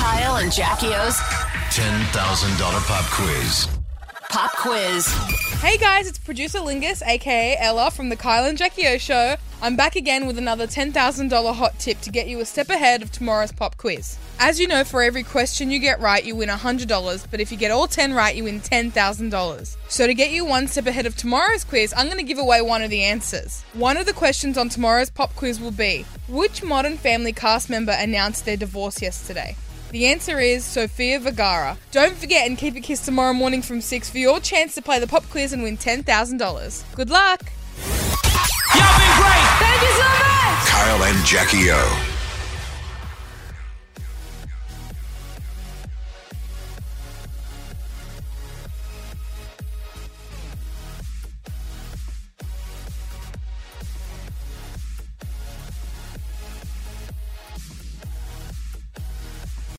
Kyle and Jackie O's $10,000 pop quiz. Pop Quiz. Hey guys, it's producer Lingus, aka Ella from the Kyle and Jackie O Show. I'm back again with another $10,000 hot tip to get you a step ahead of tomorrow's pop quiz. As you know, for every question you get right, you win $100, but if you get all 10 right, you win $10,000. So to get you one step ahead of tomorrow's quiz, I'm going to give away one of the answers. One of the questions on tomorrow's pop quiz will be Which Modern Family cast member announced their divorce yesterday? The answer is Sofia Vergara. Don't forget and keep it kissed tomorrow morning from 6 for your chance to play the pop quiz and win $10,000. Good luck! Y'all been great! Thank you so much! Kyle and Jackie O.